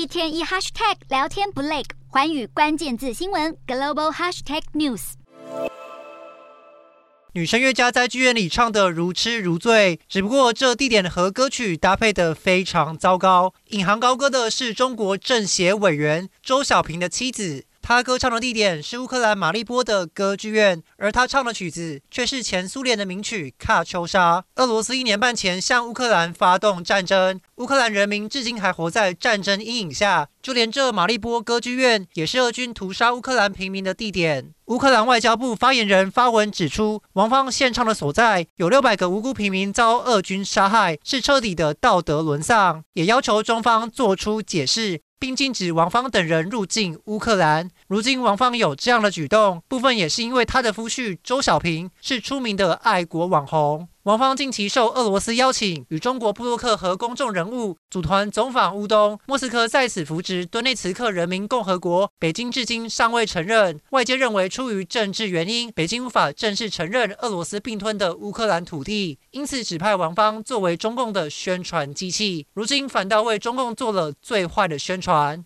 一天一 hashtag 聊天不累，寰宇关键字新闻 global hashtag news。女声乐家在剧院里唱得如痴如醉，只不过这地点和歌曲搭配得非常糟糕。引吭高歌的是中国政协委员周小平的妻子。他歌唱的地点是乌克兰马利波的歌剧院，而他唱的曲子却是前苏联的名曲《卡秋莎》。俄罗斯一年半前向乌克兰发动战争，乌克兰人民至今还活在战争阴影下。就连这马利波歌剧院也是俄军屠杀乌克兰平民的地点。乌克兰外交部发言人发文指出，王芳献唱的所在有六百个无辜平民遭俄军杀害，是彻底的道德沦丧，也要求中方做出解释。并禁止王芳等人入境乌克兰。如今王芳有这样的举动，部分也是因为她的夫婿周小平是出名的爱国网红。王芳近期受俄罗斯邀请，与中国部落客和公众人物组团走访乌东、莫斯科，在此扶植顿内茨克人民共和国。北京至今尚未承认。外界认为，出于政治原因，北京无法正式承认俄罗斯并吞的乌克兰土地，因此指派王芳作为中共的宣传机器。如今反倒为中共做了最坏的宣传。